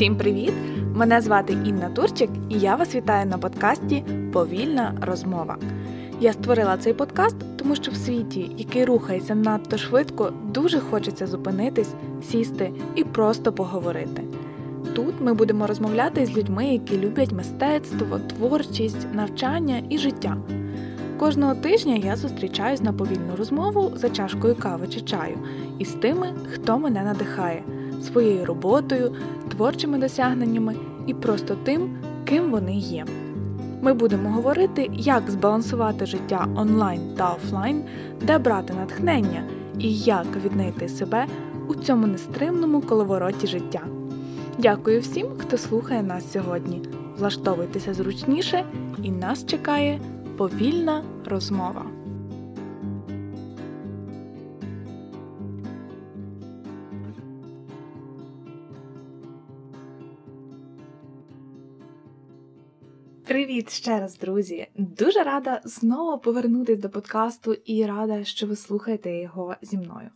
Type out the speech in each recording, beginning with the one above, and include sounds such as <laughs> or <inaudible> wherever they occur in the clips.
Всім привіт! Мене звати Інна Турчик, і я вас вітаю на подкасті Повільна розмова. Я створила цей подкаст, тому що в світі, який рухається надто швидко, дуже хочеться зупинитись, сісти і просто поговорити. Тут ми будемо розмовляти з людьми, які люблять мистецтво, творчість, навчання і життя. Кожного тижня я зустрічаюсь на повільну розмову за чашкою кави чи чаю із тими, хто мене надихає своєю роботою, творчими досягненнями і просто тим, ким вони є. Ми будемо говорити, як збалансувати життя онлайн та офлайн, де брати натхнення і як віднайти себе у цьому нестримному коловороті життя. Дякую всім, хто слухає нас сьогодні. Влаштовуйтеся зручніше, і нас чекає повільна розмова. Привіт ще раз, друзі! Дуже рада знову повернутися до подкасту і рада, що ви слухаєте його зі мною.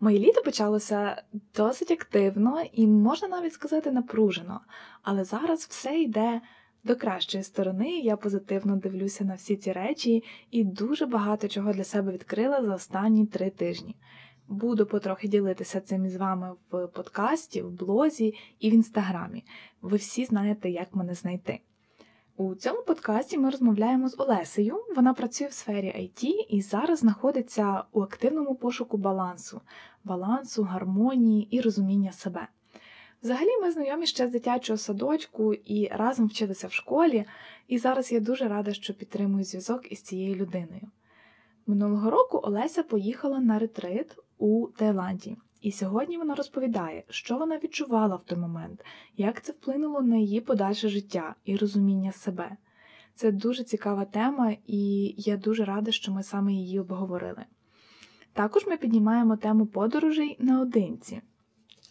Моє літо почалося досить активно і можна навіть сказати напружено, але зараз все йде до кращої сторони. Я позитивно дивлюся на всі ці речі і дуже багато чого для себе відкрила за останні три тижні. Буду потрохи ділитися цим із вами в подкасті, в блозі і в інстаграмі. Ви всі знаєте, як мене знайти. У цьому подкасті ми розмовляємо з Олесею. Вона працює в сфері IT і зараз знаходиться у активному пошуку балансу, балансу, гармонії і розуміння себе. Взагалі, ми знайомі ще з дитячого садочку і разом вчилися в школі, і зараз я дуже рада, що підтримую зв'язок із цією людиною. Минулого року Олеся поїхала на ретрит у Таїланді. І сьогодні вона розповідає, що вона відчувала в той момент, як це вплинуло на її подальше життя і розуміння себе. Це дуже цікава тема, і я дуже рада, що ми саме її обговорили. Також ми піднімаємо тему подорожей наодинці.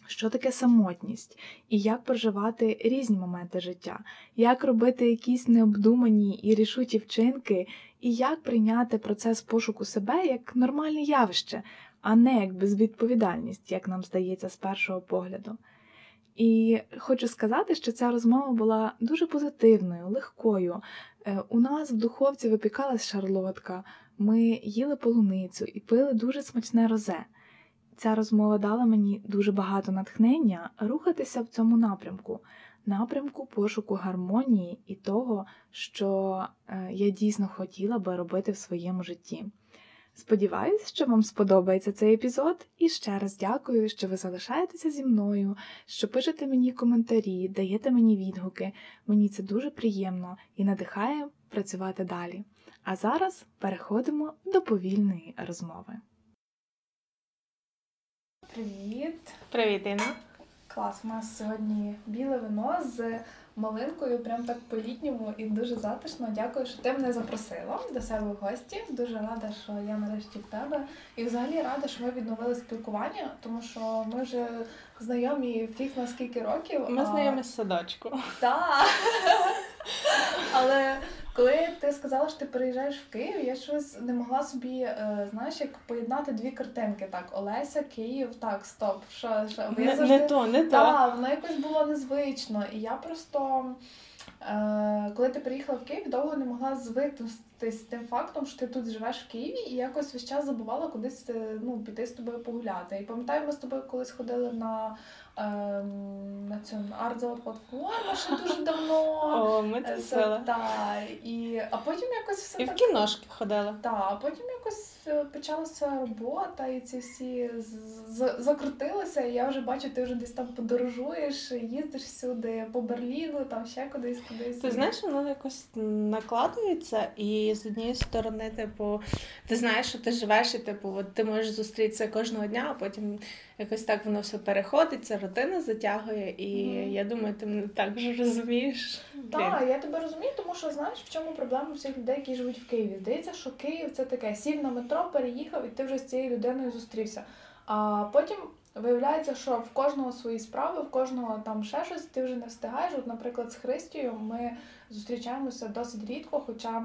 Що таке самотність, і як проживати різні моменти життя, як робити якісь необдумані і рішучі вчинки, і як прийняти процес пошуку себе як нормальне явище, а не як безвідповідальність, як нам здається з першого погляду. І хочу сказати, що ця розмова була дуже позитивною, легкою. Е, у нас в духовці випікалась шарлотка, ми їли полуницю і пили дуже смачне розе. Ця розмова дала мені дуже багато натхнення рухатися в цьому напрямку, напрямку пошуку гармонії і того, що е, я дійсно хотіла би робити в своєму житті. Сподіваюсь, що вам сподобається цей епізод, і ще раз дякую, що ви залишаєтеся зі мною, що пишете мені коментарі, даєте мені відгуки. Мені це дуже приємно і надихає працювати далі. А зараз переходимо до повільної розмови. Привіт! Привіт, Інна! Клас, у нас сьогодні біле вино з малинкою, прям так по-літньому і дуже затишно. Дякую, що ти мене запросила до себе в гості. Дуже рада, що я нарешті в тебе. І взагалі рада, що ми відновили спілкування, тому що ми вже знайомі фіг на скільки років. Ми а... знайомі з садочку. Так. <laughs> Але коли ти сказала, що ти переїжджаєш в Київ, я щось не могла собі, е, знаєш, як поєднати дві картинки. Так, Олеся, Київ, так, стоп. що, що? Не, завжди... не то, не то. Так, воно якось було незвично. І я просто, е, коли ти приїхала в Київ, довго не могла звикнути з тим фактом, що ти тут живеш в Києві, і якось весь час забувала кудись е, ну, піти з тобою погуляти. І пам'ятаю, ми з тобою колись ходили на ем, на цьому артзавод платформа ще дуже давно. О, ми це Це, та, і, А потім якось все. І так... в кіношки ходила. Так, а потім якось е, почалася робота, і ці всі закрутилися, і я вже бачу, ти вже десь там подорожуєш, їздиш всюди, по Берліну, там ще кудись, кудись. Ти знаєш, воно якось накладується, і з однієї сторони, типу, ти знаєш, що ти живеш, і типу, от ти можеш зустрітися кожного дня, а потім якось так воно все переходить, родина затягує, і mm. я думаю, ти мене також розумієш. Так, я тебе розумію, тому що знаєш, в чому проблема всіх людей, які живуть в Києві. Здається, що Київ це таке, сів на метро, переїхав, і ти вже з цією людиною зустрівся. А потім виявляється, що в кожного свої справи, в кожного там ще щось, ти вже не встигаєш. От, наприклад, з Христією ми зустрічаємося досить рідко, хоча.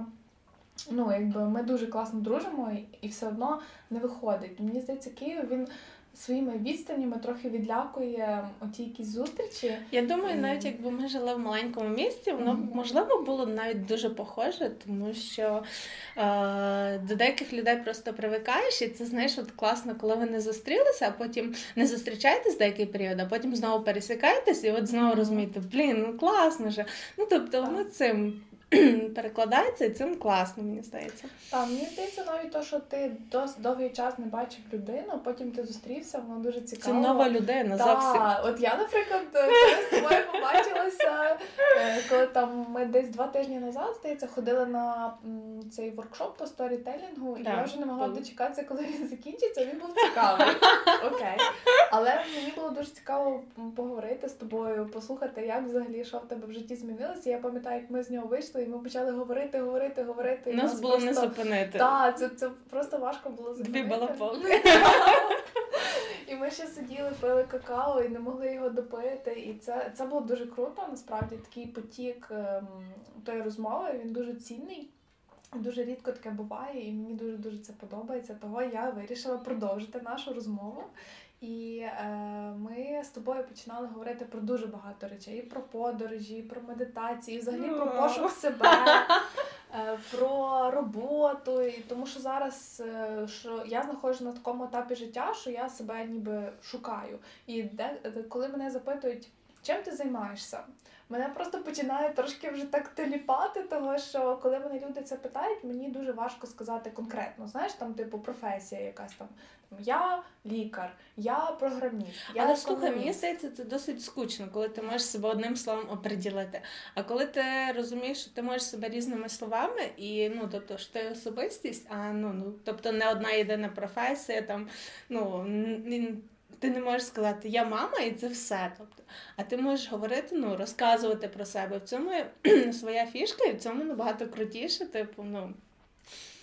Ну, якби ми дуже класно дружимо, і все одно не виходить. Мені здається, Київ він своїми відстанями трохи відлякує оті якісь зустрічі. Я думаю, навіть якби ми жили в маленькому місті, воно б можливо було навіть дуже похоже, тому що е, до деяких людей просто привикаєш, і це знаєш, от класно, коли ви не зустрілися, а потім не зустрічаєтесь деякий період, а потім знову пересікаєтесь, і от знову розумієте, блін, ну класно же. Ну тобто, воно цим. <clears throat> перекладається і цим класно, мені здається. Так, мені здається, навіть то, що ти досить довгий час не бачив людину, потім ти зустрівся, воно дуже цікаво. Це нова людина зовсім. От я, наприклад, коли з тобою <laughs> побачилася, е, коли там ми десь два тижні назад, здається, ходили на цей воркшоп по сторітелінгу, і я вже не могла дочекатися, коли він закінчиться. Він був цікавий. <laughs> Окей. Але мені було дуже цікаво поговорити з тобою, послухати, як взагалі що в тебе в житті змінилося. Я пам'ятаю, як ми з нього вийшли і ми почали говорити, говорити, говорити. Нас, нас було просто... не зупинити. Так, це це просто важко було зупинити. Дві балаполки. <laughs> І ми ще сиділи, пили какао і не могли його допити. І це це було дуже круто. Насправді такий потік ем, тої розмови, він дуже цінний. Дуже рідко таке буває, і мені дуже дуже це подобається. Того я вирішила продовжити нашу розмову. І е, ми з тобою починали говорити про дуже багато речей: і про подорожі, і про медитації, і взагалі про пошук себе, е, про роботу. І Тому що зараз е, що я знаходжу на такому етапі життя, що я себе ніби шукаю. І де коли мене запитують, чим ти займаєшся? Мене просто починає трошки вже так теліпати, того що коли мене люди це питають, мені дуже важко сказати конкретно. Знаєш, там типу професія якась там. Я лікар, я програміст. Я Але слухай, мені здається, це досить скучно, коли ти можеш себе одним словом оприділити. А коли ти розумієш, що ти можеш себе різними словами, і ну тобто що ти особистість, а ну ну тобто не одна єдина професія, там ну ти не можеш сказати Я мама і це все. Тобто, А ти можеш говорити, ну, розказувати про себе. В цьому <clears throat> своя фішка, і в цьому набагато крутіше, типу, ну.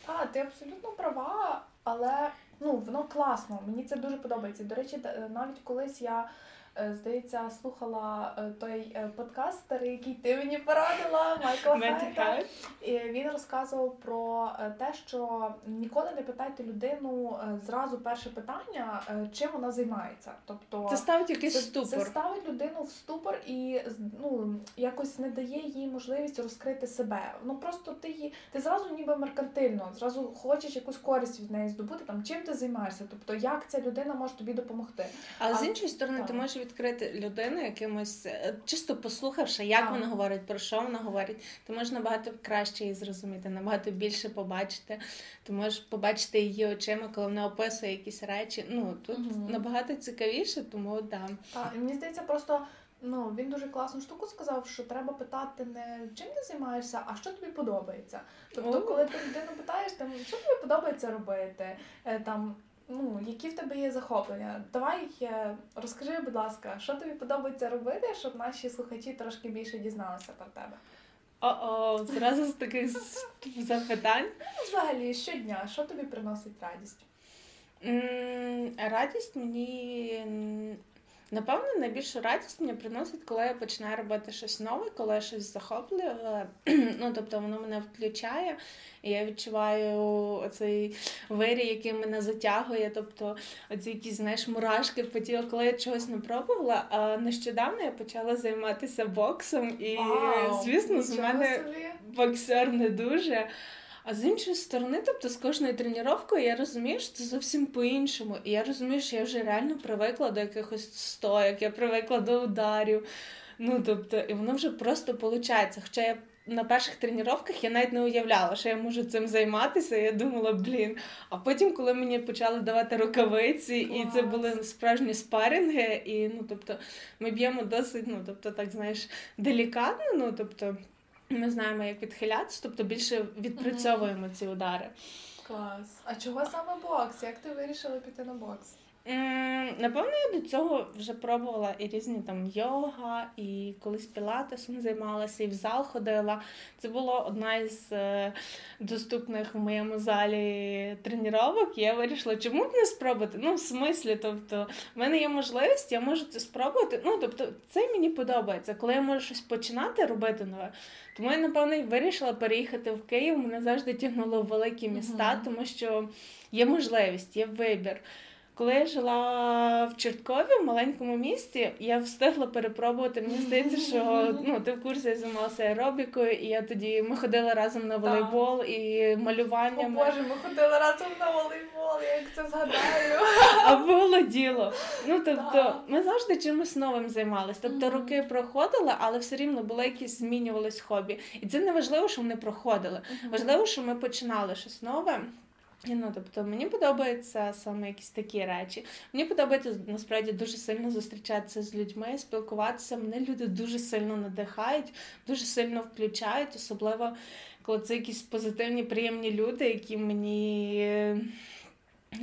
а ти абсолютно права, але ну, воно класно. Мені це дуже подобається. До речі, навіть колись я. Е, здається, слухала е, той е, подкаст, старий, який ти мені порадила, Майкла Хайта. І Він розказував про те, що ніколи не питайте людину зразу перше питання, чим вона займається. Тобто це ставить якийсь це, ступор. Це ставить людину в ступор і ну якось не дає їй можливість розкрити себе. Ну просто ти її ти зразу ніби меркантильно, зразу хочеш якусь користь від неї здобути. Там чим ти займаєшся? Тобто, як ця людина може тобі допомогти? А, а з іншої сторони, так. ти можеш відкрити людину якимось, е, чисто послухавши, як а. вона говорить, про що вона говорить, ти можеш набагато краще її зрозуміти, набагато більше побачити. Ти можеш побачити її очима, коли вона описує якісь речі. Ну тут угу. набагато цікавіше, тому да. Так, мені здається, просто. Ну, він дуже класну штуку сказав, що треба питати не чим ти займаєшся, а що тобі подобається. Тобто, коли ти людину питаєш, там що тобі подобається робити, е, там ну, які в тебе є захоплення? Давай е, розкажи, будь ласка, що тобі подобається робити, щоб наші слухачі трошки більше дізналися про тебе? О-о, зразу з таких запитань. Ну, взагалі, щодня, що тобі приносить радість? Радість мені Напевно, найбільшу радість мені приносить, коли я починаю робити щось нове, коли я щось захоплюю. <clears throat> Ну, тобто воно мене включає, і я відчуваю цей вирій, який мене затягує. Тобто оці якісь знаєш, мурашки по тілу, коли я чогось не пробувала. А нещодавно я почала займатися боксом, і, Вау, звісно, з мене боксер не дуже. А з іншої сторони, тобто з кожною тренувкою я розумію, що це зовсім по-іншому. І я розумію, що я вже реально привикла до якихось стоїк, я привикла до ударів. Ну, тобто, і воно вже просто виходить. Хоча я на перших тренуваннях я навіть не уявляла, що я можу цим займатися. Я думала, блін. А потім, коли мені почали давати рукавиці, Клас. і це були справжні спаринги, і ну, тобто, ми б'ємо досить, ну тобто, так знаєш, делікатно. ну, тобто, ми знаємо, як відхилятися, тобто більше відпрацьовуємо ці удари. Клас. А чого саме бокс? Як ти вирішила піти на бокс? Напевно, я до цього вже пробувала і різні там йога, і колись пілатесом займалася, і в зал ходила. Це була одна із е, доступних в моєму залі тренувань. Я вирішила, чому б не спробувати? Ну, в смислі, тобто, в мене є можливість, я можу це спробувати. Ну, тобто, це мені подобається, коли я можу щось починати робити нове. Тому я, напевно, вирішила переїхати в Київ. Мене завжди тягнуло в великі міста, тому що є можливість, є вибір. Коли я жила в Чорткові, в маленькому місті, я встигла перепробувати. Мені здається, що <laughs> ну, ти в курсі я займалася аеробікою, і я тоді ми ходили разом на волейбол і малюванням. О Боже, ми ходили разом на волейбол, я як це згадаю. <laughs> А було діло. Ну тобто, ми завжди чимось новим займалися. Тобто роки проходили, але все рівно було якісь змінювались хобі. І це не важливо, що вони проходили. Важливо, що ми починали щось нове. Ну, тобто мені подобаються саме якісь такі речі. Мені подобається насправді дуже сильно зустрічатися з людьми, спілкуватися. Мене люди дуже сильно надихають, дуже сильно включають, особливо коли це якісь позитивні, приємні люди, які мені.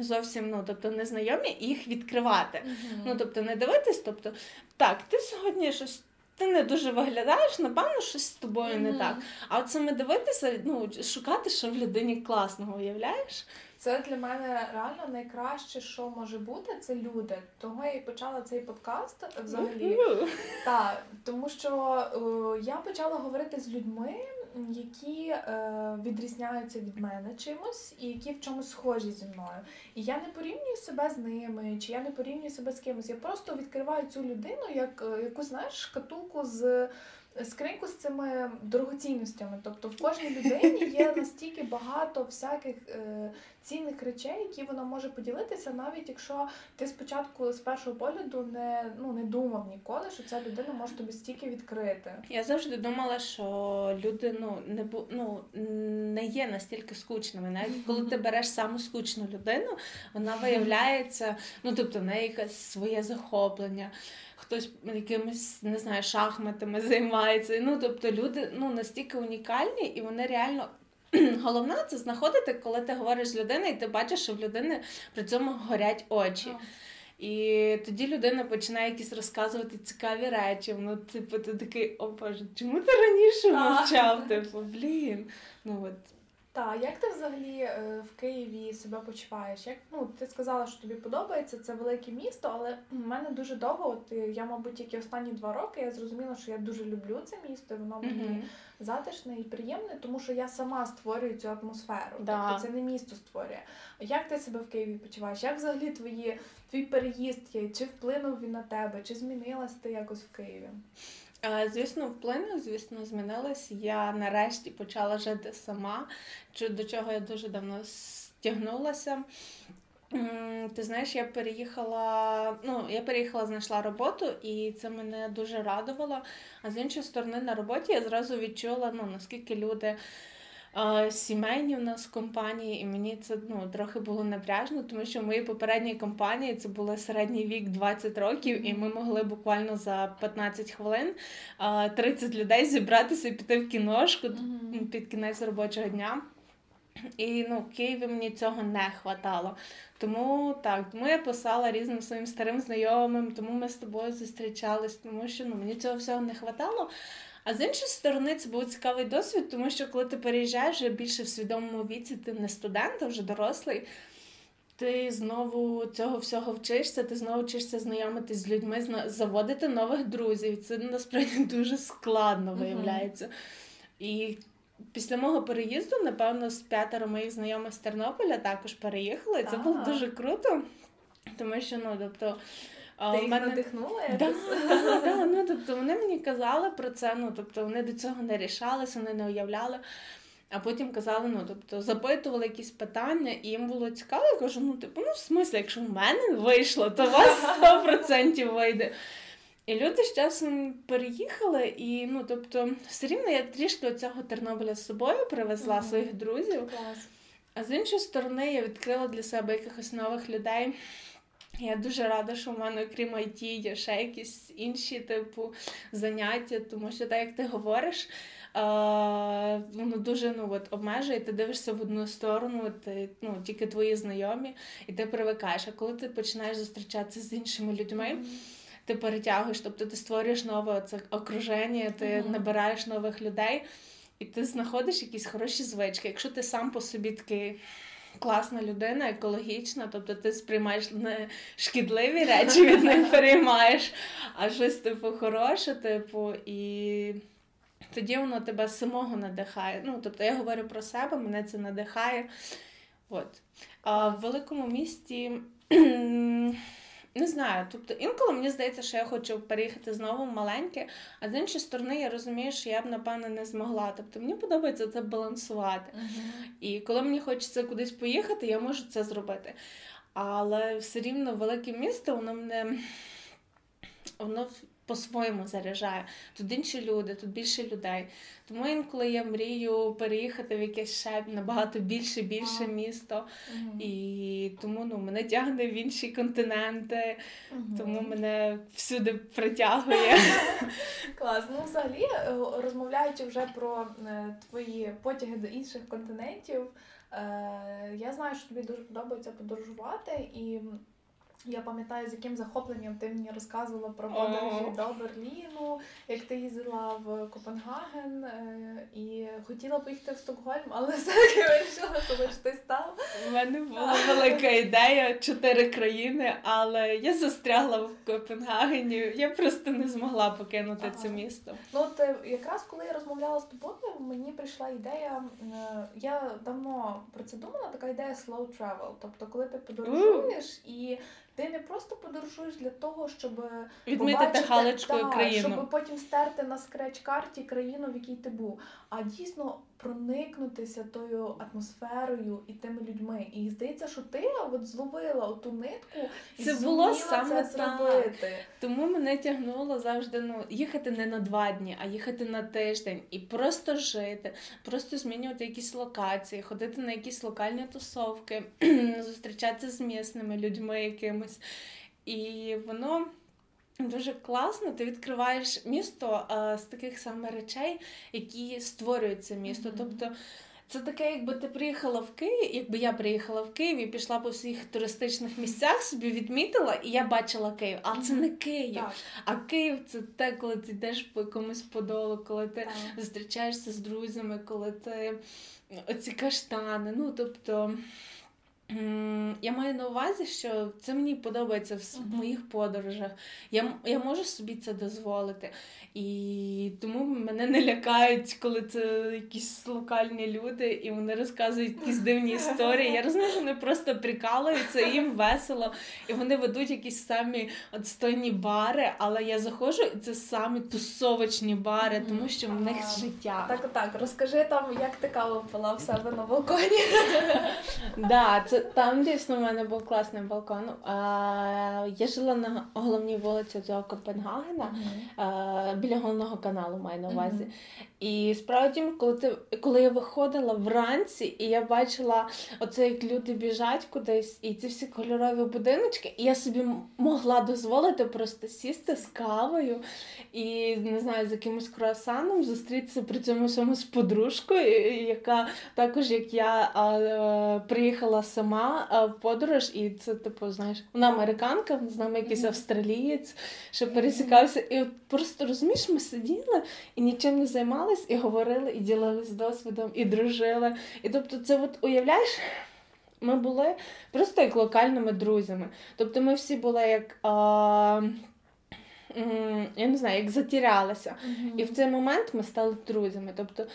Зовсім ну, тобто незнайомі, їх відкривати. Uh-huh. Ну, тобто, не дивитись, тобто, так, ти сьогодні щось ти не дуже виглядаєш, напевно, щось з тобою mm-hmm. не так. А от саме дивитися, ну, шукати, що в людині класного, уявляєш? Це для мене реально найкраще, що може бути, це люди. Того я і почала цей подкаст взагалі. Mm-hmm. Так, тому що е, я почала говорити з людьми, які е, відрізняються від мене чимось, і які в чомусь схожі зі мною. І я не порівнюю себе з ними, чи я не порівнюю себе з кимось. Я просто відкриваю цю людину як е, якусь знаєш шкатулку з скриньку з цими дорогоцінностями. Тобто в кожній людині є <laughs> настільки багато всяких е, цінних речей, які вона може поділитися, навіть якщо ти спочатку з першого погляду не ну не думав ніколи, що ця людина може тобі стільки відкрити. Я завжди думала, що люди ну не ну, не є настільки скучними. Навіть <laughs> коли ти береш саму скучну людину, вона <laughs> виявляється, ну тобто в неї якесь своє захоплення хтось якимись не знаю, шахматами займається. Ну тобто люди ну настільки унікальні, і вони реально. <clears throat> Головне це знаходити, коли ти говориш з людиною, і ти бачиш, що в людини при цьому горять очі. І тоді людина починає якісь розказувати цікаві речі. Ну, типу, ти такий, о Боже, чому ти раніше мовчав? Типу, блін. Ну от так, як ти взагалі е, в Києві себе почуваєш? Як ну ти сказала, що тобі подобається це велике місто, але в мене дуже довго, от я, мабуть, тільки останні два роки я зрозуміла, що я дуже люблю це місто, і воно мені mm-hmm. затишне і приємне, тому що я сама створюю цю атмосферу. Да. Тобто це не місто створює. Як ти себе в Києві почуваєш? Як взагалі твої твій переїзд є? Чи вплинув він на тебе? Чи змінилась ти якось в Києві? Звісно, вплинув, звісно, змінилась. Я нарешті почала жити сама, до чого я дуже давно стягнулася. Ти знаєш, я переїхала, ну, я переїхала, знайшла роботу, і це мене дуже радувало. А з іншої сторони, на роботі я зразу відчула, ну, наскільки люди сімейні в нас компанії, і мені це ну, трохи було напряжно, тому що в моїй попередній компанії це був середній вік 20 років, і ми могли буквально за 15 хвилин 30 людей зібратися і піти в кіношку mm-hmm. під кінець робочого дня. І ну, в Києві мені цього не хватало. Тому так, тому я писала різним своїм старим знайомим, тому ми з тобою зустрічались, тому що ну, мені цього всього не хватало. А з іншої сторони, це був цікавий досвід, тому що коли ти переїжджаєш вже більше в свідомому віці, ти не студент, а вже дорослий. Ти знову цього всього вчишся, ти знову вчишся знайомитись з людьми, заводити нових друзів. Це насправді <laughs> дуже складно виявляється. Uh-huh. І після мого переїзду, напевно, з п'ятеро моїх знайомих з Тернополя також переїхали. Це було дуже круто, тому що ну, тобто. Ти їх мене... надихнула? Да, да, да, ну, тобто Вони мені казали про це, ну тобто вони до цього не рішалися, вони не уявляли. А потім казали, ну тобто запитували якісь питання, і їм було цікаво. Я кажу, ну типу, ну в смислі, якщо в мене вийшло, то у вас 100% вийде. І люди з часом переїхали, і ну тобто, все рівно я трішки цього Тернопіля з собою привезла mm-hmm. своїх друзів. Клас. А з іншої сторони, я відкрила для себе якихось нових людей. Я дуже рада, що в мене, крім IT, є ще якісь інші типу заняття, тому що так як ти говориш, воно дуже ну, от, обмежує, ти дивишся в одну сторону, ти, ну, тільки твої знайомі, і ти привикаєш. А коли ти починаєш зустрічатися з іншими людьми, ти перетягуєш, тобто ти створюєш нове це окруження, ти mm-hmm. набираєш нових людей, і ти знаходиш якісь хороші звички. Якщо ти сам по собі такий класна людина, екологічна, тобто ти сприймаєш не шкідливі речі, від них переймаєш, а щось типу хороше, типу, і тоді воно тебе самого надихає. Ну, тобто я говорю про себе, мене це надихає. От. А в великому місті. Не знаю, тобто інколи мені здається, що я хочу переїхати знову в маленьке, а з іншої сторони, я розумію, що я б напевно не змогла. Тобто мені подобається це балансувати. Uh-huh. І коли мені хочеться кудись поїхати, я можу це зробити. Але все рівно велике місто, воно мене воно по-своєму заряджає. Тут інші люди, тут більше людей. Тому інколи я мрію переїхати в якесь ще набагато більше більше а. місто. Угу. І тому ну, мене тягне в інші континенти, угу. тому мене всюди притягує. <laughs> Клас. Ну, взагалі, е, розмовляючи вже про е, твої потяги до інших континентів, е, я знаю, що тобі дуже подобається подорожувати і. Я пам'ятаю, з яким захопленням ти мені розказувала про подорожі до Берліну, як ти їздила в Копенгаген е, і хотіла поїхати в Стокгольм, але <laughs> все-таки вирішила, що ти став. У мене була велика ідея чотири країни, але я застрягла в Копенгагені. Я просто не змогла покинути ага. це місто. Ну от е, якраз коли я розмовляла з тобою, мені прийшла ідея. Е, я давно про це думала. Така ідея slow travel. Тобто, коли ти подорожуєш і ти не просто подорожуєш для того, щоб відмітити галочкою країну, щоб потім стерти на скреч-карті країну, в якій ти був, а дійсно проникнутися тою атмосферою і тими людьми. І здається, що ти от зловила оту нитку і це було саме це зробити. Тому мене тягнуло завжди ну їхати не на два дні, а їхати на тиждень і просто жити, просто змінювати якісь локації, ходити на якісь локальні тусовки, <clears throat> зустрічатися з місними людьми якимось. І воно. Дуже класно, ти відкриваєш місто а, з таких саме речей, які створюють це місто. Mm-hmm. Тобто це таке, якби ти приїхала в Київ, якби я приїхала в Київ і пішла по всіх туристичних місцях, собі відмітила, і я бачила Київ. А це не Київ. Так. А Київ це те, коли ти йдеш по якомусь подолу, коли ти так. зустрічаєшся з друзями, коли ти оці каштани. Ну тобто. Я маю на увазі, що це мені подобається в моїх подорожах. Я я можу собі це дозволити. І тому мене не лякають, коли це якісь локальні люди, і вони розказують якісь дивні історії. Я розумію, що вони просто прикалуються, їм весело, і вони ведуть якісь самі отстойні бари, але я заходжу, і це самі тусовочні бари, тому що в них життя. Так, так, розкажи там, як ти каву пила в себе на балконі. Да, це там дійсно в мене був класний балкон. А, Я жила на головній вулиці цього Копенгагена а, біля головного каналу маю на увазі. Mm-hmm. І справді, коли ти коли я виходила вранці, і я бачила оце, як люди біжать кудись, і ці всі кольорові будиночки, і я собі могла дозволити просто сісти з кавою і не знаю, з якимось круасаном зустрітися при цьому всьому з подружкою, яка також як я а, приїхала сама а, в подорож, і це, типу, знаєш, вона американка, з нами якийсь австралієць, що пересікався, і от просто розумієш, ми сиділи і нічим не займалися займались і говорили, і ділились досвідом, і дружили. І тобто, це от уявляєш, ми були просто як локальними друзями. Тобто ми всі були як. А... Я не знаю, як затірялися. Mm-hmm. І в цей момент ми стали друзями. Тобто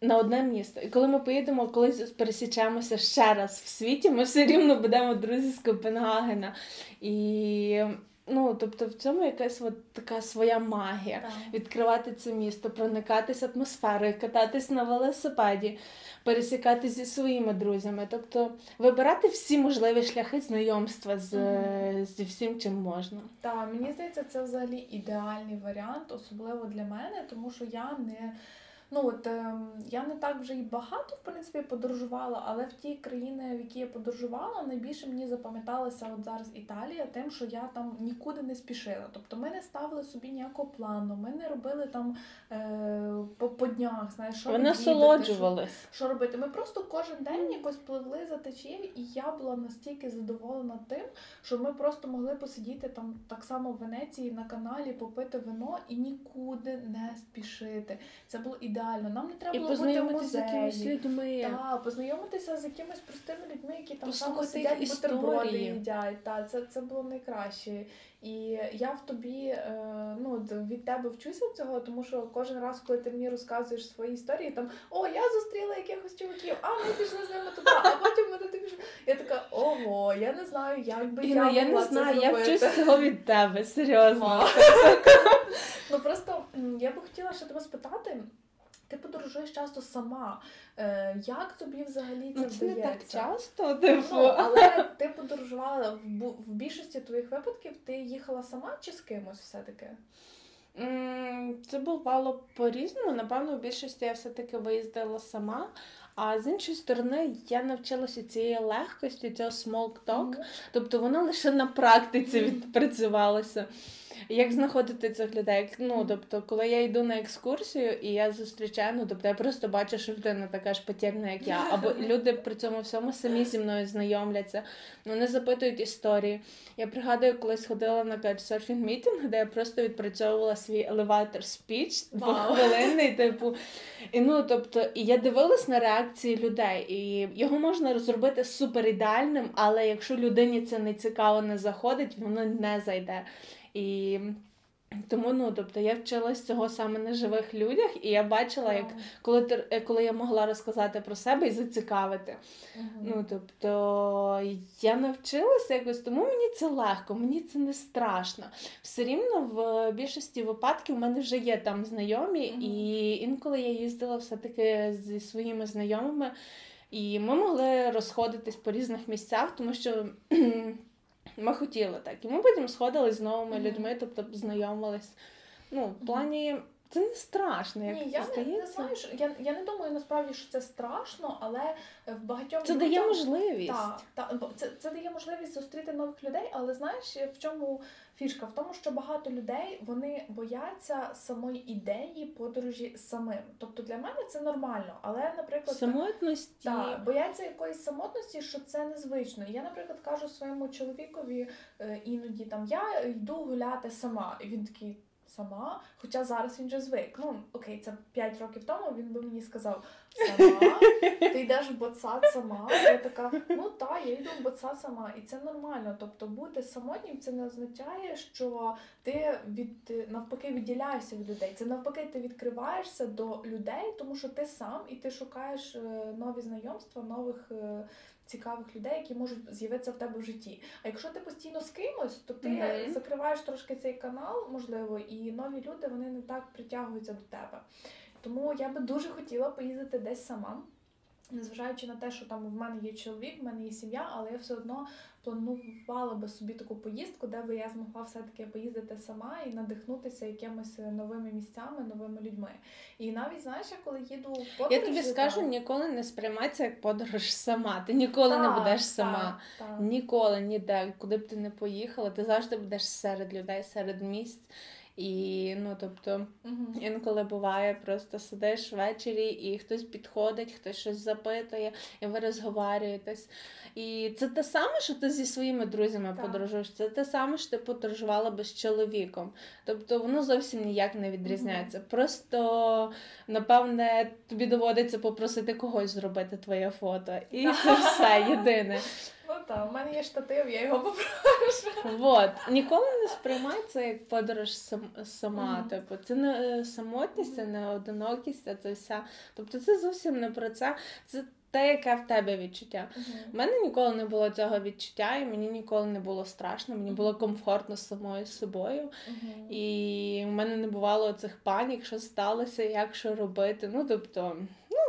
на одне місто. І коли ми поїдемо, колись пересічемося ще раз в світі, ми все рівно будемо друзі з Копенгагена. І Ну, тобто в цьому якась от така своя магія. Так. Відкривати це місто, проникатись атмосферою, кататись на велосипеді, пересікатись зі своїми друзями. Тобто вибирати всі можливі шляхи знайомства з, mm зі всім, чим можна. Так, мені здається, це взагалі ідеальний варіант, особливо для мене, тому що я не. Ну от е, я не так вже і багато в принципі подорожувала, але в ті країни, в які я подорожувала, найбільше мені запам'яталася от зараз Італія, тим, що я там нікуди не спішила. Тобто ми не ставили собі ніякого плану, ми не робили там е, по, по днях, знаєш, що Ми насолоджувались. Що, що робити. Ми просто кожен день якось пливли за течією, і я була настільки задоволена тим, що ми просто могли посидіти там так само в Венеції на каналі, попити вино і нікуди не спішити. Це було ідеально ідеально. Нам не треба І було бути в познайомитися з якимись людьми. Так, познайомитися з якимись простими людьми, які там Послухати сидять бутерброди їдять. Та, це, це було найкраще. І я в тобі е, ну, від тебе вчуся цього, тому що кожен раз, коли ти мені розказуєш свої історії, там о, я зустріла якихось чуваків, а ми пішли з ними туди, а потім ми туди пішли. Я така, ого, я не знаю, як би Іна, я я могла не це знаю, я зробити. вчусь цього від тебе, серйозно. <laughs> Ну просто я би хотіла ще тебе спитати. Ти подорожуєш часто сама. Е, як тобі взагалі це Ну, це не так часто, типу. Ну, але ти подорожувала в, в більшості твоїх випадків, ти їхала сама чи з кимось все-таки? Це бувало по-різному. Напевно, в більшості я все-таки виїздила сама. А з іншої сторони, я навчилася цієї легкості, цього small talk. Мгм. Тобто воно лише на практиці відпрацювалося. Як знаходити цих людей? Ну, тобто, коли я йду на екскурсію і я зустрічаю, ну тобто я просто бачу, що людина така ж потеряна, як я. Або люди при цьому всьому самі зі мною знайомляться. Вони запитують історії. Я пригадую, колись ходила на каучсерфінг meeting, де я просто відпрацьовувала свій elevator speech двохвилинний, типу. І ну, тобто, і я дивилась на реакції людей, і його можна розробити супер ідеальним, але якщо людині це не цікаво, не заходить, воно не зайде. І тому, ну, тобто, я вчилась цього саме на живих людях, і я бачила, як коли е, коли я могла розказати про себе і зацікавити. Ну, тобто, я навчилася якось, тому мені це легко, мені це не страшно. Все рівно в більшості випадків в мене вже є там знайомі, і інколи я їздила все-таки зі своїми знайомими, і ми могли розходитись по різних місцях, тому що. Ми хотіли так. І ми потім сходили з новими Мгм. людьми, тобто знайомились. Ну, в плані це не страшно, як Ні, я не, не знаю, що я, я не думаю насправді, що це страшно, але в багатьох Це дає можливість. Так, та, це, це дає можливість зустріти нових людей, але знаєш, в чому фішка? В тому, що багато людей вони бояться самої ідеї подорожі самим. Тобто для мене це нормально, але, наприклад, Самотності. так, бояться якоїсь самотності, що це незвично. Я, наприклад, кажу своєму чоловікові е, іноді там я йду гуляти сама. І він такий. Сама, хоча зараз він вже звик. Ну окей, це 5 років тому він би мені сказав: сама, ти йдеш в боцат сама. Я така, ну та, я йду в боцат сама, і це нормально. Тобто бути самотнім це не означає, що ти від навпаки відділяєшся від людей. Це навпаки, ти відкриваєшся до людей, тому що ти сам і ти шукаєш е, нові знайомства, нових. Цікавих людей, які можуть з'явитися в тебе в житті. А якщо ти постійно з кимось, то ти Мгм. закриваєш трошки цей канал, можливо, і нові люди вони не так притягуються до тебе. Тому я би дуже хотіла поїздити десь сама. Незважаючи на те, що там в мене є чоловік, в мене є сім'я, але я все одно планувала би собі таку поїздку, де би я змогла все-таки поїздити сама і надихнутися якимись новими місцями, новими людьми. І навіть знаєш, я коли їду в подорожі... Я тобі скажу, так, ніколи не сприймай це як подорож сама. Ти ніколи не будеш сама. так, так. Ніколи, ніде, куди б ти не поїхала, ти завжди будеш серед людей, серед місць. І ну тобто Мгм. інколи буває, просто сидиш ввечері і хтось підходить, хтось щось запитує, і ви розговорюєтесь. І це те саме, що ти зі своїми друзями Так. подорожуєш. Це те саме, що ти подорожувала би з чоловіком. Тобто воно зовсім ніяк не відрізняється. Просто напевне тобі доводиться попросити когось зробити твоє фото. І це все єдине. Так, у мене є штатив, я його попрошу. Вот. Ніколи не сприймай це як подорож сам, сама. Мгм. Типу, це не е, самотність, це не одинокість, а це вся. Тобто це зовсім не про це. Це те, яке в тебе відчуття. У мене ніколи не було цього відчуття, і мені ніколи не було страшно, мені було комфортно з самою собою. І в мене не бувало цих панік, що сталося, як що робити. Ну, тобто,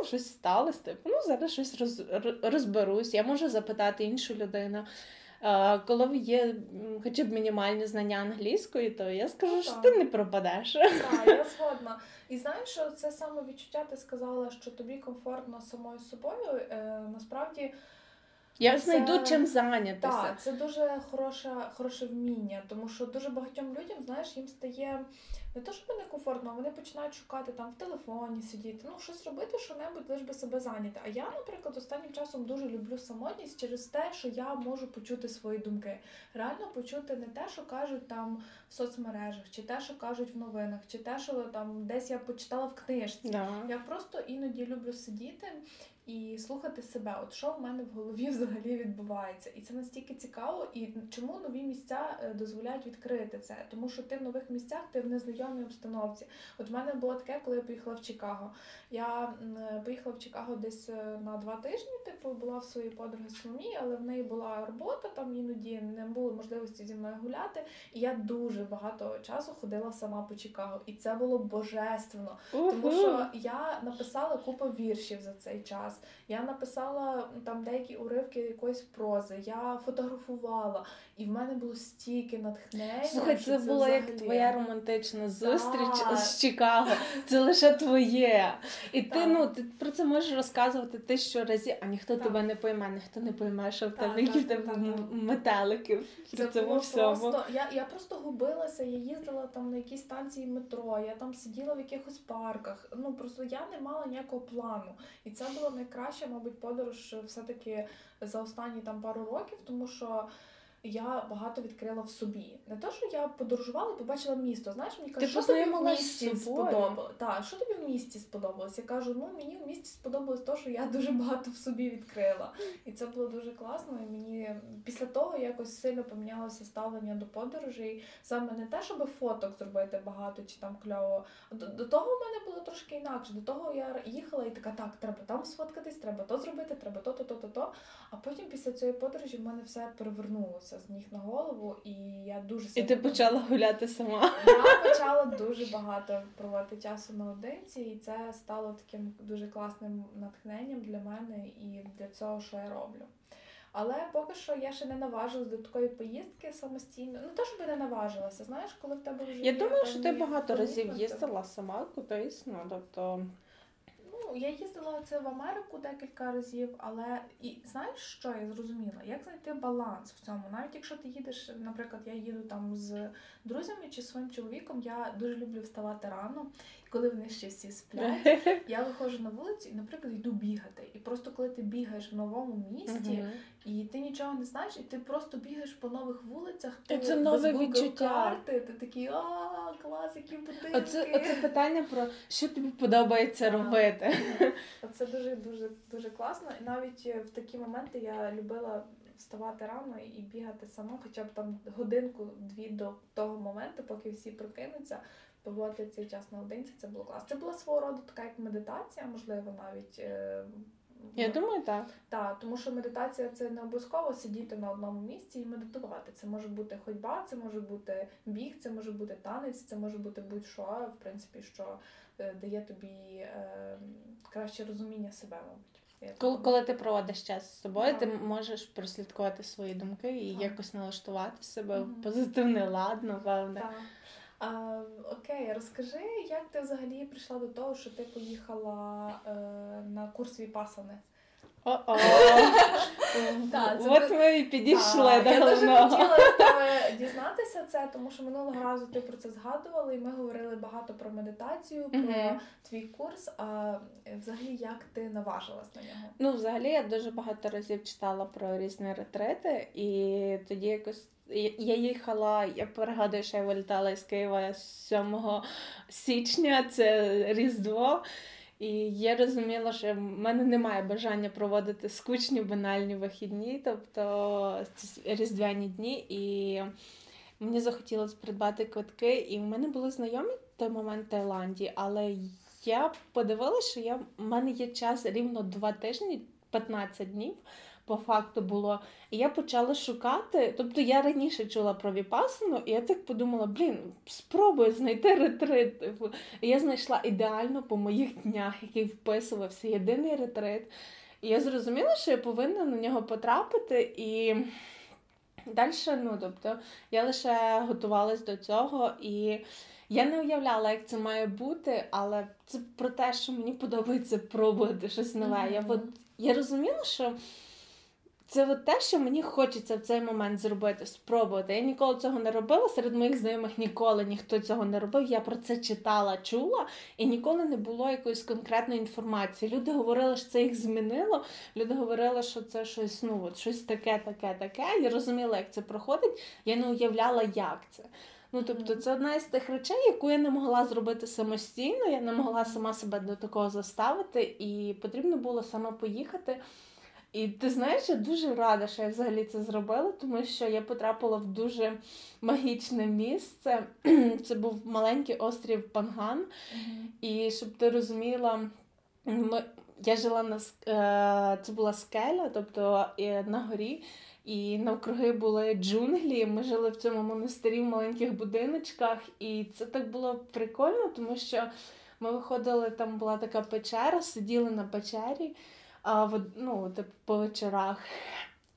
ну, щось сталося, типу, ну, зараз щось роз, розберусь. Я можу запитати іншу людину. Коли є хоча б мінімальні знання англійської, то я скажу, Ну, що ти не пропадеш. Так, я <laughs> згодна. І знаєш, що це саме відчуття, ти сказала, що тобі комфортно самою собою. Е, насправді, Я Це- знайду чим зайнятися. так, це дуже хороше, хороше вміння, тому що дуже багатьом людям, знаєш, їм стає не то, щоб некомфортно, а вони починають шукати там в телефоні сидіти, ну щось робити, що небудь лиш би себе зайняти. А я, наприклад, останнім часом дуже люблю самотність через те, що я можу почути свої думки. Реально почути не те, що кажуть там в соцмережах, чи те, що кажуть в новинах, чи те, що там десь я почитала в книжці. Да. Я просто іноді люблю сидіти і слухати себе, от що в мене в голові <laughs> взагалі відбувається. І це настільки цікаво, і чому нові місця е, дозволяють відкрити це? Тому що ти в нових місцях, ти в незнайомій обстановці. От в мене було таке, коли я поїхала в Чикаго. Я е, поїхала в Чикаго десь е, на два тижні, типу, була в своїй подруги Соломії, але в неї була робота, там іноді не було можливості зі мною гуляти. І я дуже багато часу ходила сама по Чикаго. І це було божественно. Тому що я написала купу віршів за цей час. Я написала там деякі уривки якоїсь прози, я фотографувала, і в мене було стільки натхнення. Слухай, що це була як твоя романтична зустріч Так. з Чикаго. Це лише твоє. І ти ну ти про це можеш розказувати тисячу разів, а ніхто Так. тебе не пойме, ніхто не пойме, що в тебе які тебе так, так. метелики Це цьому всьому. просто. Я, я просто губилася, я їздила там на якісь станції метро, я там сиділа в якихось парках. Ну просто я не мала ніякого плану. І це була найкраща, мабуть, подорож все-таки за останні там пару років, тому що. Я багато відкрила в собі. Не то, що я подорожувала і побачила місто. Знаєш, мені кажуть, що тобі в місті собою? сподобалось? Так, що тобі в місті сподобалось? Я кажу, ну мені в місті сподобалось те, що я дуже багато в собі відкрила. І це було дуже класно. І мені після того якось сильно помінялося ставлення до подорожей. Саме не те, щоб фоток зробити багато чи там кльово. До, до того в мене було трошки інакше. До того я їхала і така, так, треба там сфоткатись, треба то зробити, треба то, то, то, то, то. А потім після цієї подорожі в мене все перевернулося з ніг на голову, і я дуже І ти почала гуляти сама. я почала дуже багато проводити часу наодинці, і це стало таким дуже класним натхненням для мене і для цього, що я роблю. Але поки що я ще не наважилась до такої поїздки самостійно. Ну те, щоб не наважилася. Знаєш, коли в тебе вже Я думаю, що ти багато разів їздила сама кудись, ну тобто. Я їздила це в Америку декілька разів, але і знаєш, що я зрозуміла? Як знайти баланс в цьому? Навіть якщо ти їдеш, наприклад, я їду там з друзями чи своїм чоловіком, я дуже люблю вставати рано, і коли вони ще всі сплять. <laughs> Я виходжу на вулицю і, наприклад, йду бігати. І просто коли ти бігаєш в новому місті. І ти нічого не знаєш, і ти просто бігаєш по нових вулицях, ти це нове відчуття. карти, ти такий, а клас, які будинки. Оце, оце питання про що тобі подобається робити. Це дуже дуже дуже класно. І навіть е, в такі моменти я любила вставати рано і бігати сама, хоча б там годинку-дві до того моменту, поки всі прокинуться, проводити цей час наодинці. Це було класно. Це була свого роду така як медитація, можливо, навіть. Я думаю, так. Так, тому що медитація це не обов'язково сидіти на одному місці і медитувати. Це може бути ходьба, це може бути біг, це може бути танець, це може бути будь-що, в принципі, що е, дає тобі е, краще розуміння себе, мабуть. Коли, коли ти проводиш час з собою, Так. ти можеш прослідкувати свої думки і Так. якось налаштувати себе в позитивний лад, напевне. Так. А, окей, розкажи, як ти взагалі прийшла до того, що ти поїхала е, на курс віпасани? О-о. <laughs> От ми і підійшли до Я дуже хотіла <laughs> тебе дізнатися це, тому що минулого разу ти про це згадувала, і ми говорили багато про медитацію, про твій курс. А взагалі, як ти наважилась на нього? Ну, взагалі, я дуже багато разів читала про різні ретрити, і тоді якось. Я- їхала, я пригадую, що я вилітала із Києва 7 січня, це Різдво. І я розуміла, що в мене немає бажання проводити скучні банальні вихідні, тобто різдвяні дні. І мені захотілося придбати квитки, і в мене були знайомі в той момент в Таїланді, але я подивилася, що я, в мене є час рівно два тижні, 15 днів. По факту було. І я почала шукати. Тобто я раніше чула про Віпасану, і я так подумала: блін, спробую знайти ретрит. І я знайшла ідеально по моїх днях, який вписувався єдиний ретрит. І я зрозуміла, що я повинна на нього потрапити. І далі, ну тобто, я лише готувалась до цього і. Я не уявляла, як це має бути, але це про те, що мені подобається пробувати щось нове. Я, от, я розуміла, що це от те, що мені хочеться в цей момент зробити, спробувати. Я ніколи цього не робила. Серед моїх знайомих ніколи ніхто цього не робив. Я про це читала, чула, і ніколи не було якоїсь конкретної інформації. Люди говорили, що це їх змінило. Люди говорили, що це щось, ну от щось таке, таке, таке. Я розуміла, як це проходить. Я не уявляла, як це. Ну, тобто, це одна із тих речей, яку я не могла зробити самостійно, я не могла сама себе до такого заставити, і потрібно було саме поїхати. І ти знаєш, я дуже рада, що я взагалі це зробила, тому що я потрапила в дуже магічне місце. <clears throat> Це був маленький острів Панган. Mm-hmm. І щоб ти розуміла, ми, я жила на е, це була скеля, тобто на горі. І навкруги були джунглі. Ми жили в цьому монастирі в маленьких будиночках, і це так було прикольно, тому що ми виходили, там була така печера, сиділи на печері ну, типу, по вечорах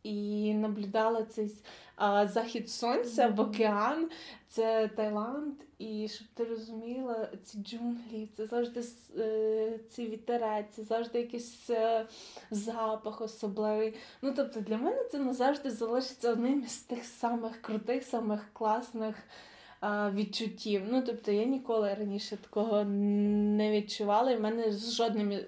і наблюдала цей а, захід сонця в океан, це Таїланд. І щоб ти розуміла, ці джунглі, це завжди е, ці вітерець, це завжди якийсь е, запах особливий. Ну тобто для мене це назавжди залишиться одним із тих самих крутих, самих класних. Відчуттів. Ну, тобто я ніколи раніше такого не відчувала, і в мене з жодним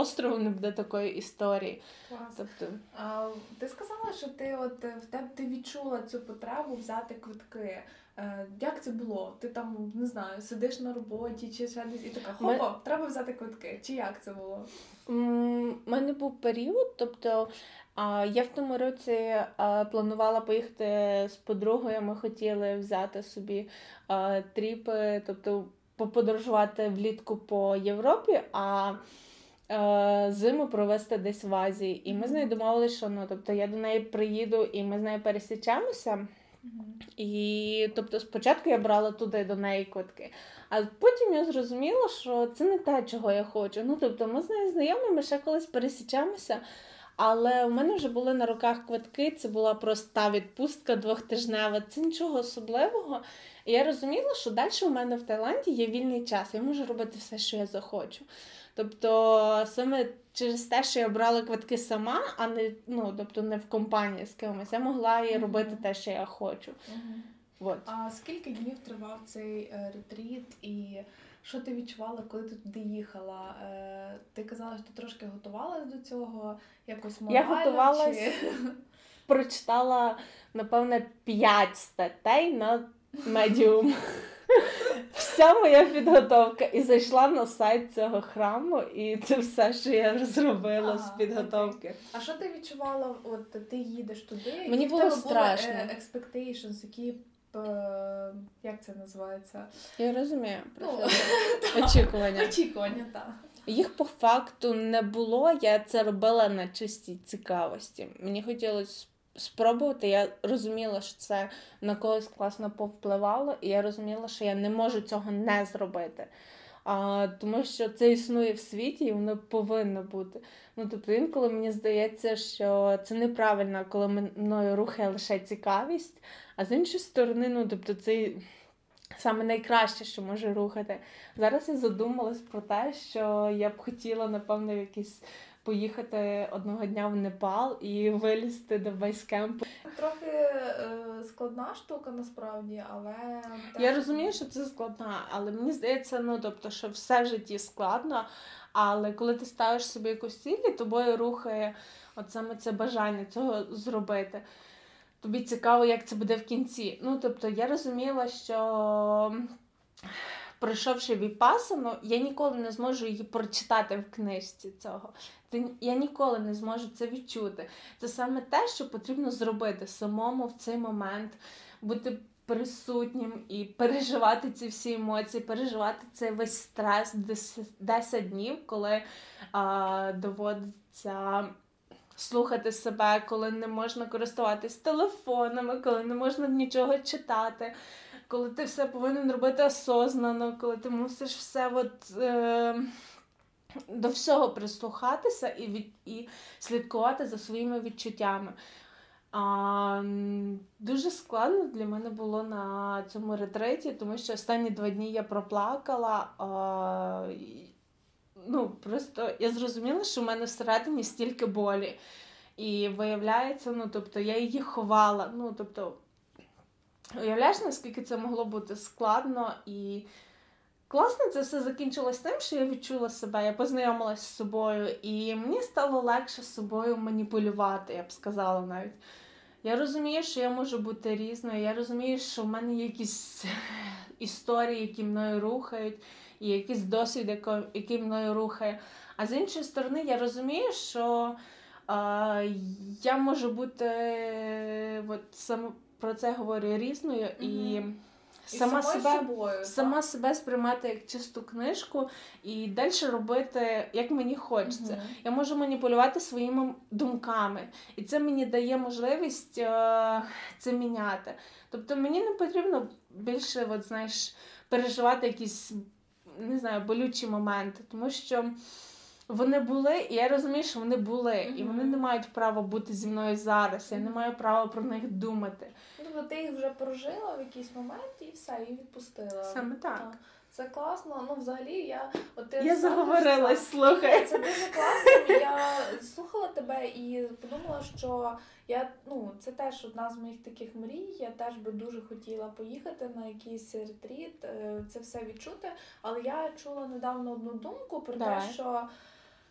острову не буде такої історії. Клас. Тобто... А, Ти сказала, що ти от в тебе ти відчула цю потребу взяти квитки. Е, Як це було? Ти там не знаю, сидиш на роботі чи ще десь і така хопа, Ми... треба взяти квитки. Чи як це було? У мене був період, тобто я в тому році планувала поїхати з подругою. Ми хотіли взяти собі тріпи, тобто поподорожувати влітку по Європі. а Е, зиму провести десь в Азії. І ми з нею домовилися, що ну, тобто я до неї приїду і ми з нею пересічемося. І тобто спочатку я брала туди до неї квитки, а потім я зрозуміла, що це не те, чого я хочу. Ну тобто, ми з нею знайомі, ми ще колись пересічемося. Але у мене вже були на руках квитки, це була проста відпустка двохтижнева, це нічого особливого. І я розуміла, що далі у мене в Таїланді є вільний час, я можу робити все, що я захочу. Тобто саме через те, що я брала квитки сама, а не ну, тобто не в компанії з кимось, я могла і робити те, що я хочу. Вот. А скільки днів тривав цей е, ретріт, і що ти відчувала, коли ти туди їхала? Е, ти казала, що ти трошки готувалась до цього, якось морально? Я готувалась, чи... прочитала, напевне, 5 статей на медіум. <laughs> Вся моя підготовка і зайшла на сайт цього храму, і це все, що я зробила ага, з підготовки. Окей. А що ти відчувала? От ти їдеш туди? Мені було страшно. Були, е, expectations, які е, як це називається? Я розумію. Ну, <laughs> Очікування. Очікування, так. Їх по факту не було. Я це робила на чистій цікавості. Мені хотілося спробувати. Я розуміла, що це на когось класно повпливало, і я розуміла, що я не можу цього не зробити. А, Тому що це існує в світі і воно повинно бути. Ну, тобто, інколи мені здається, що це неправильно, коли мною рухає лише цікавість, а з іншої сторони, ну тобто, це саме найкраще, що може рухати. Зараз я задумалась про те, що я б хотіла, напевно, в якийсь поїхати одного дня в Непал і вилізти до байскемпу. Трохи е, складна штука насправді, але я розумію, що це складна, але мені здається, ну тобто, що все в житті складно. Але коли ти ставиш собі якусь цілі, тобою рухає от саме це бажання цього зробити. Тобі цікаво, як це буде в кінці. Ну, тобто, я розуміла, що пройшовши віпасану, я ніколи не зможу її прочитати в книжці цього. Я ніколи не зможу це відчути. Це саме те, що потрібно зробити самому в цей момент, бути присутнім і переживати ці всі емоції, переживати цей весь стрес 10 днів, коли а, доводиться. Слухати себе, коли не можна користуватись телефонами, коли не можна нічого читати, коли ти все повинен робити осознано, коли ти мусиш все от, е, до всього прислухатися і від, і слідкувати за своїми відчуттями. А, Дуже складно для мене було на цьому ретреті, тому що останні два дні я проплакала. А, Ну, Просто я зрозуміла, що в мене всередині стільки болі. І виявляється, ну тобто я її ховала. Ну тобто, уявляєш, наскільки це могло бути складно і. Класно, це все закінчилось тим, що я відчула себе, я познайомилася з собою, і мені стало легше з собою маніпулювати, я б сказала навіть. Я розумію, що я можу бути різною, я розумію, що в мене є якісь <laughs> історії, які мною рухають, і якийсь досвід, який мною рухає. А з іншої сторони, я розумію, що е, я можу бути от, сам про це говорю різною і. Сама себе собою, сама себе сприймати як чисту книжку і далі робити, як мені хочеться. uh Я можу маніпулювати своїми думками, і це мені дає можливість е- це міняти. Тобто мені не потрібно більше, от, знаєш, переживати якісь не знаю, болючі моменти, тому що. Вони були, і я розумію, що вони були, mm-hmm. і вони не мають права бути зі мною зараз. Я не маю права про них думати. Тобто ти їх вже прожила в якийсь момент і все, і відпустила. Саме так. Це класно. Ну, взагалі, я от ти я заговорилась, слухай. Це дуже класно. Я слухала тебе і подумала, що я ну це теж одна з моїх таких мрій. Я теж би дуже хотіла поїхати на якийсь ретріт, е, це все відчути. Але я чула недавно одну думку про Давай. те, що.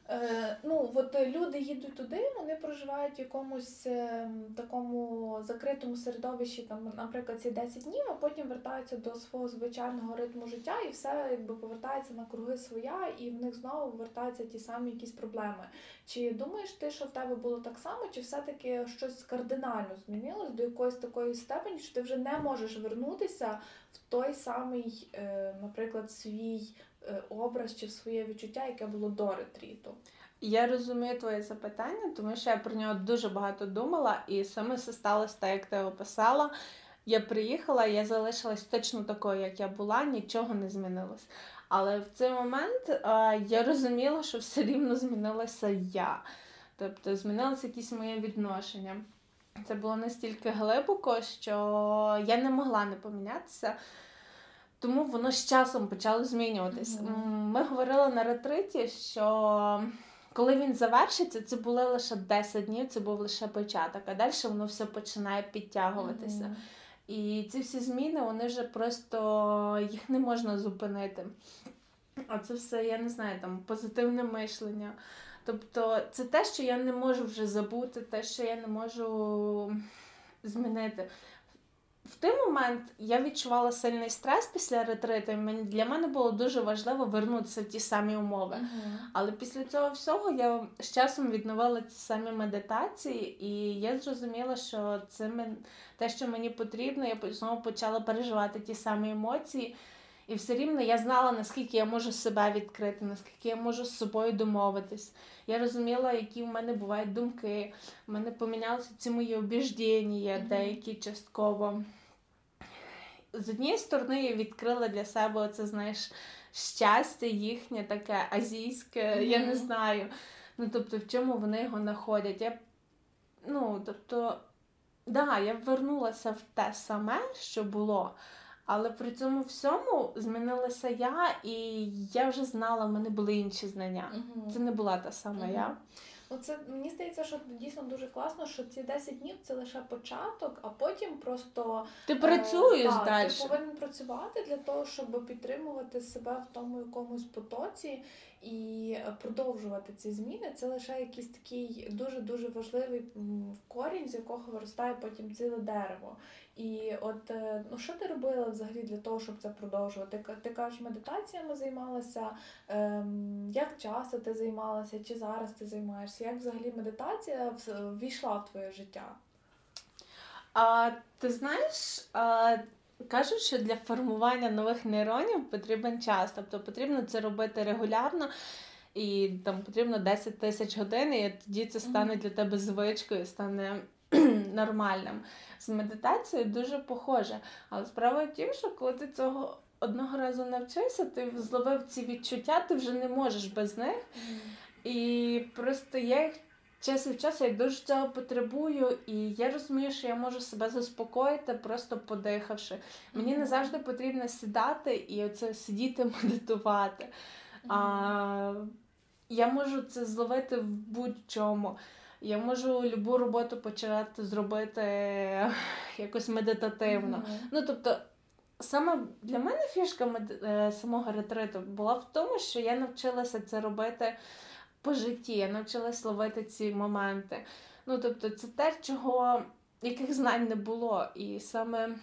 Е, ну, от люди їдуть туди, вони проживають в якомусь е, такому закритому середовищі, там, наприклад, ці 10 днів, а потім вертаються до свого звичайного ритму життя, і все якби повертається на круги своя, і в них знову вертаються ті самі якісь проблеми. Чи думаєш ти, що в тебе було так само, чи все-таки щось кардинально змінилось до якоїсь такої степені, що ти вже не можеш вернутися в той самий, е, наприклад, свій Е, образ чи в своє відчуття, яке було до ретріту. Я розумію твоє запитання, тому що я про нього дуже багато думала, і саме все сталося так, як ти описала. Я приїхала, я залишилась точно такою, як я була, нічого не змінилось. Але в цей момент а, я розуміла, що все рівно змінилася я. Тобто змінилося якісь моє відношення. Це було настільки глибоко, що я не могла не помінятися. Тому воно з часом почало змінюватись. Mm-hmm. Ми говорили на ретриті, що коли він завершиться, це було лише 10 днів, це був лише початок, а далі воно все починає підтягуватися. Mm-hmm. І ці всі зміни, вони вже просто їх не можна зупинити. А це все, я не знаю, там позитивне мишлення. Тобто, це те, що я не можу вже забути, те, що я не можу змінити в той момент я відчувала сильний стрес після ретриту. і Для мене було дуже важливо вернутися в ті самі умови. Uh-huh. Але після цього всього я з часом відновила ті самі медитації, і я зрозуміла, що це те, що мені потрібно, я знову почала переживати ті самі емоції. І все рівно я знала, наскільки я можу себе відкрити, наскільки я можу з собою домовитись. Я розуміла, які в мене бувають думки. У мене помінялися ці мої обіждення, mm-hmm. деякі частково. З однієї сторони, я відкрила для себе це, знаєш, щастя їхнє таке азійське, mm-hmm. я не знаю. Ну, тобто, в чому вони його знаходять. Я, Ну, тобто, да, я вернулася в те саме, що було. Але при цьому всьому змінилася я, і я вже знала, в мене були інші знання. Угу. Це не була та сама угу. я. це мені здається, що дійсно дуже класно, що ці 10 днів це лише початок, а потім просто ти працюєш е, далі. Ти повинен працювати для того, щоб підтримувати себе в тому якомусь потоці і продовжувати ці зміни. Це лише якийсь такий дуже дуже важливий корінь, з якого виростає потім ціле дерево. І от е, ну що ти робила взагалі для того, щоб це продовжувати? Ти кажеш, медитаціями займалася, ем, як часто ти займалася, чи зараз ти займаєшся? Як взагалі медитація ввійшла в твоє життя? А, Ти знаєш, а, кажуть, що для формування нових нейронів потрібен час, тобто потрібно це робити регулярно. І там потрібно 10 тисяч годин, і тоді це стане для тебе звичкою, стане <clears throat> нормальним. З медитацією дуже похоже. Але справа в тім, що коли ти цього одного разу навчився, ти зловив ці відчуття, ти вже не можеш без них. І просто я їх час від часу я дуже цього потребую, і я розумію, що я можу себе заспокоїти, просто подихавши. Мені не завжди потрібно сідати і оце сидіти, <laughs> медитувати. А, Я можу це зловити в будь-чому. Я можу любу роботу почати зробити <laughs> якось медитативно. Мгм. Ну, тобто, саме для мене фішка мед- е, самого ретриту була в тому, що я навчилася це робити по житті, я навчилась ловити ці моменти. Ну, тобто, це те, чого яких знань не було. І саме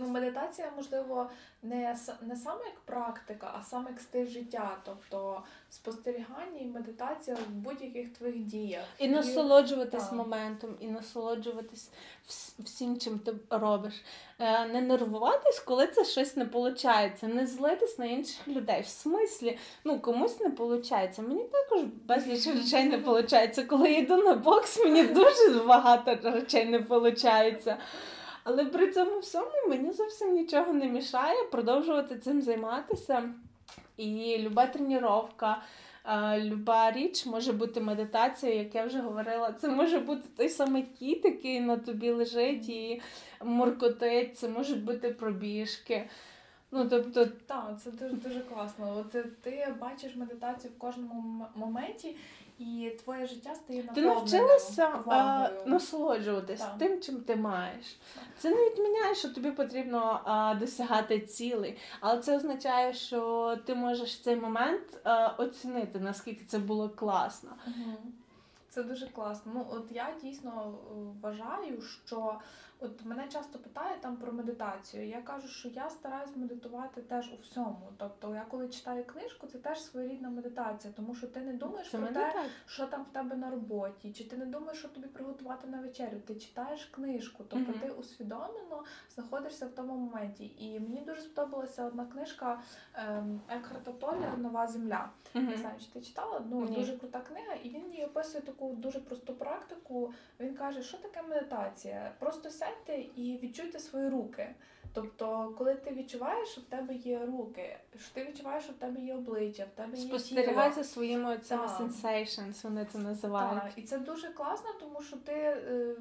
Ну, медитація, можливо, не, не саме як практика, а саме як стиль життя. Тобто спостерігання і медитація в будь-яких твоїх діях. і насолоджуватись так. моментом, і насолоджуватись всім, чим ти робиш. Е, Не нервуватись, коли це щось не виходить, не злитись на інших людей. В смислі, ну комусь не виходить. Мені також безліч речей не виходить. Коли я йду на бокс, мені дуже багато речей не виходить. Але при цьому всьому мені зовсім нічого не мішає продовжувати цим займатися. І люба тренування, люба річ може бути медитація, як я вже говорила. Це може бути той самий кіт, який на тобі лежить і муркотить, це можуть бути пробіжки. Ну, тобто, Так, це дуже дуже класно. От ти бачиш медитацію в кожному моменті, і твоє життя стає ти навчилася увагою. насолоджуватись Так. тим, чим ти маєш. Це не відміняє, що тобі потрібно е, досягати цілей, але це означає, що ти можеш цей момент е, оцінити, наскільки це було класно. Мгм. Це дуже класно. Ну, от я дійсно е, вважаю, що от мене часто питають там про медитацію. Я кажу, що я стараюсь медитувати теж у всьому. Тобто, я коли читаю книжку, це теж своєрідна медитація, тому що ти не думаєш Це про мене те, що там в тебе на роботі, чи ти не думаєш, що тобі приготувати на вечерю. Ти читаєш книжку, тобто Мгм. ти усвідомлено знаходишся в тому моменті. І мені дуже сподобалася одна книжка ем, Екхарта Толлера Нова земля. Мгм. Не знаю, чи ти читала? Ну Ні. дуже крута книга, і він їй описує таку дуже просту практику. Він каже, що таке медитація? Просто сядьте і відчуйте свої руки. Тобто, коли ти відчуваєш, що в тебе є руки, що ти відчуваєш, що в тебе є обличчя, в тебе є Спостерігай за своїми цими sensations, вони це називають. Так, і це дуже класно, тому що ти, е,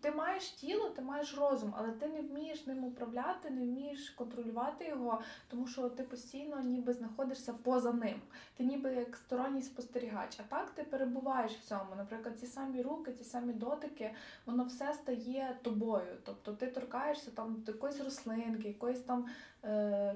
ти маєш тіло, ти маєш розум, але ти не вмієш ним управляти, не вмієш контролювати його, тому що ти постійно ніби знаходишся поза ним. Ти ніби як сторонній спостерігач. А так ти перебуваєш в цьому. Наприклад, ці самі руки, ці самі дотики, воно все стає тобою. Тобто ти торкаєшся там якоїсь рослинки, якоїсь там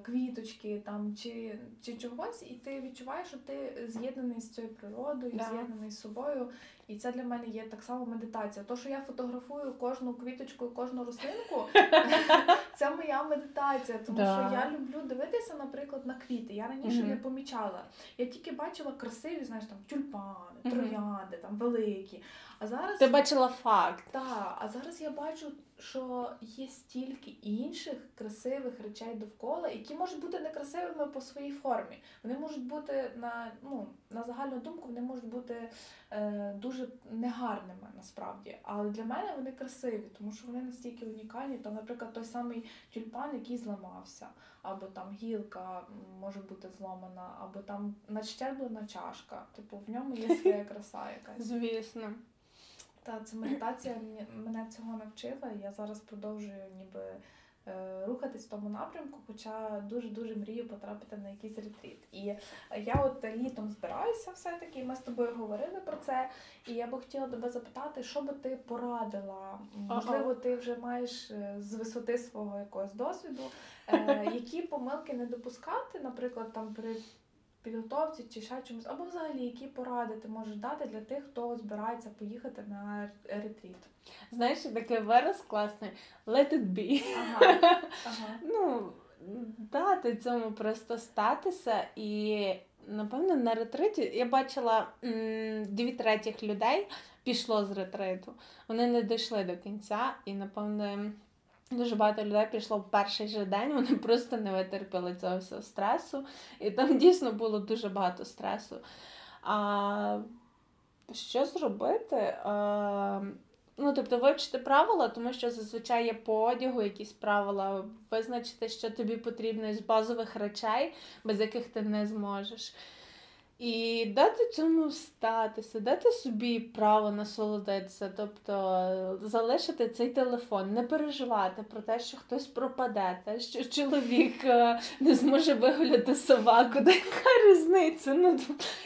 квіточки там чи, чи чогось, і ти відчуваєш, що ти з'єднаний з цією природою, Да. з'єднаний з собою. І це для мене є так само медитація. То, що я фотографую кожну квіточку кожну рослинку, <laughs> це моя медитація. Тому Да. що я люблю дивитися, наприклад, на квіти. Я раніше Мгм. не помічала. Я тільки бачила красиві, знаєш, там тюльпани, троянди, там великі. А зараз Ти бачила факт. так, а зараз я бачу, що є стільки інших красивих речей довкола, які можуть бути некрасивими по своїй формі. Вони можуть бути на, ну, на загальну думку, вони можуть бути е, дуже негарними насправді. Але для мене вони красиві, тому що вони настільки унікальні. Там, наприклад, той самий тюльпан, який зламався, або там гілка може бути зломана, або там надщерблена чашка. Типу, в ньому є своя <laughs> краса якась. Звісно. Та це медитація мене цього навчила. і Я зараз продовжую ніби е, рухатись в тому напрямку, хоча дуже дуже мрію потрапити на якийсь ретріт. І я от літом збираюся все-таки, і ми з тобою говорили про це. І я би хотіла тебе запитати, що би ти порадила? Можливо, ти вже маєш е, з висоти свого якогось досвіду, е, які помилки не допускати, наприклад, там при підготовці чи ще чомусь, або взагалі які поради ти можеш дати для тих, хто збирається поїхати на ретріт. Знаєш, такий вираз класний. Let it be. Ага, ага. <laughs> Ну, дати цьому просто статися. І, напевно, на ретриті я бачила м, дві третіх людей пішло з ретриту. Вони не дійшли до кінця, і, напевно, дуже багато людей пішло в перший же день, вони просто не витерпіли цього всього стресу. І там дійсно було дуже багато стресу. А що зробити? А, Ну, тобто вивчити правила, тому що зазвичай є по одягу якісь правила, визначити, що тобі потрібно із базових речей, без яких ти не зможеш. І дати цьому статися, дати собі право насолодитися, тобто залишити цей телефон, не переживати про те, що хтось пропаде, те, що чоловік е, не зможе вигуляти собаку, <laughs> яка різниця? Ну,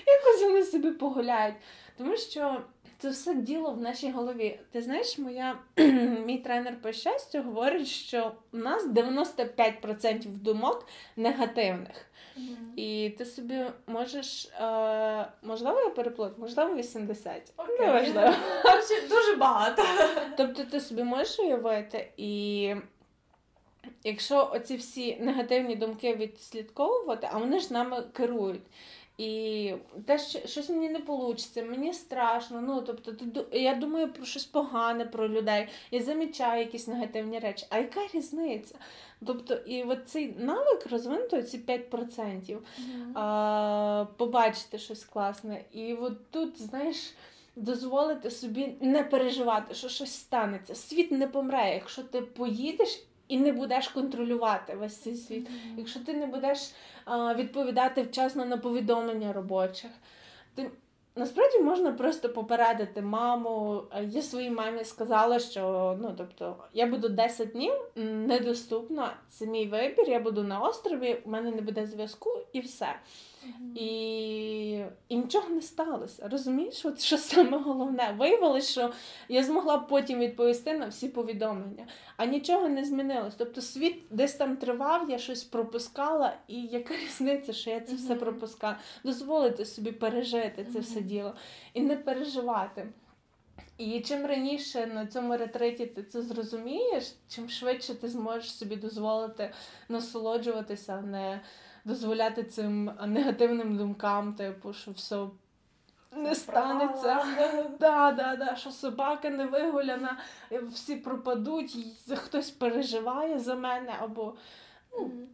якось вони собі погуляють. Тому що це все діло в нашій голові. Ти знаєш, моя <clears throat> мій тренер по щастю говорить, що у нас 95% думок негативних. І ти собі можеш, е, можливо, я переплутаю, можливо, 80. Окей. Неважливо. <laughs> Коротше, Дуже багато. Тобто ти собі можеш уявити, і якщо оці всі негативні думки відслідковувати, а вони ж нами керують. І те, що щось мені не вийде, мені страшно. Ну, тобто, я думаю про щось погане про людей, я замічаю якісь негативні речі. А яка різниця? Тобто, і от цей навик розвинути ці 5%, а, побачити щось класне. І от тут, знаєш, дозволити собі не переживати, що щось станеться. Світ не помре, якщо ти поїдеш і не будеш контролювати весь цей світ. Якщо ти не будеш а, відповідати вчасно на повідомлення робочих, ти насправді можна просто попередити маму. Я своїй мамі сказала, що ну тобто я буду 10 днів недоступна. Це мій вибір. Я буду на острові, у мене не буде зв'язку, і все. І, і нічого не сталося. Розумієш, от що саме головне? Виявилось, що я змогла б потім відповісти на всі повідомлення, а нічого не змінилось. Тобто світ десь там тривав, я щось пропускала, і яка різниця, що я це все пропускала? Дозволити собі пережити це все діло і не переживати. І чим раніше на цьому ретриті ти це зрозумієш, чим швидше ти зможеш собі дозволити насолоджуватися, а не дозволяти цим негативним думкам, типу, що все не станеться. <laughs> Да, да, да, що собака не вигуляна, всі пропадуть, хтось переживає за мене, або Мгм.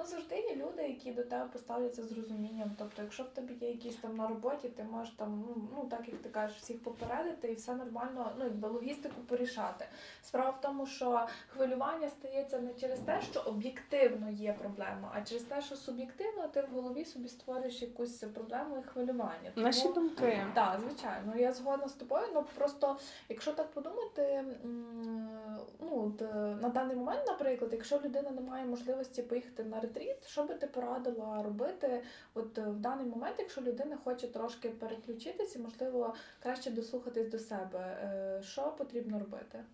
Ну, завжди є люди, які до тебе поставляться з розумінням. Тобто, якщо в тебе є якісь там на роботі, ти можеш там, ну, ну так як ти кажеш, всіх попередити і все нормально, ну якби логістику порішати. Справа в тому, що хвилювання стається не через те, що об'єктивно є проблема, а через те, що суб'єктивно ти в голові собі створюєш якусь проблему і хвилювання. Тому- наші думки. так, звичайно, я згодна з тобою. Ну просто, якщо так подумати, ну от, е, на даний момент, наприклад, якщо людина не має можливості поїхати на ретріт, що би ти порадила робити? От е, в даний момент, якщо людина хоче трошки переключитися, можливо, краще дослухатись до себе, е, що потрібно робити?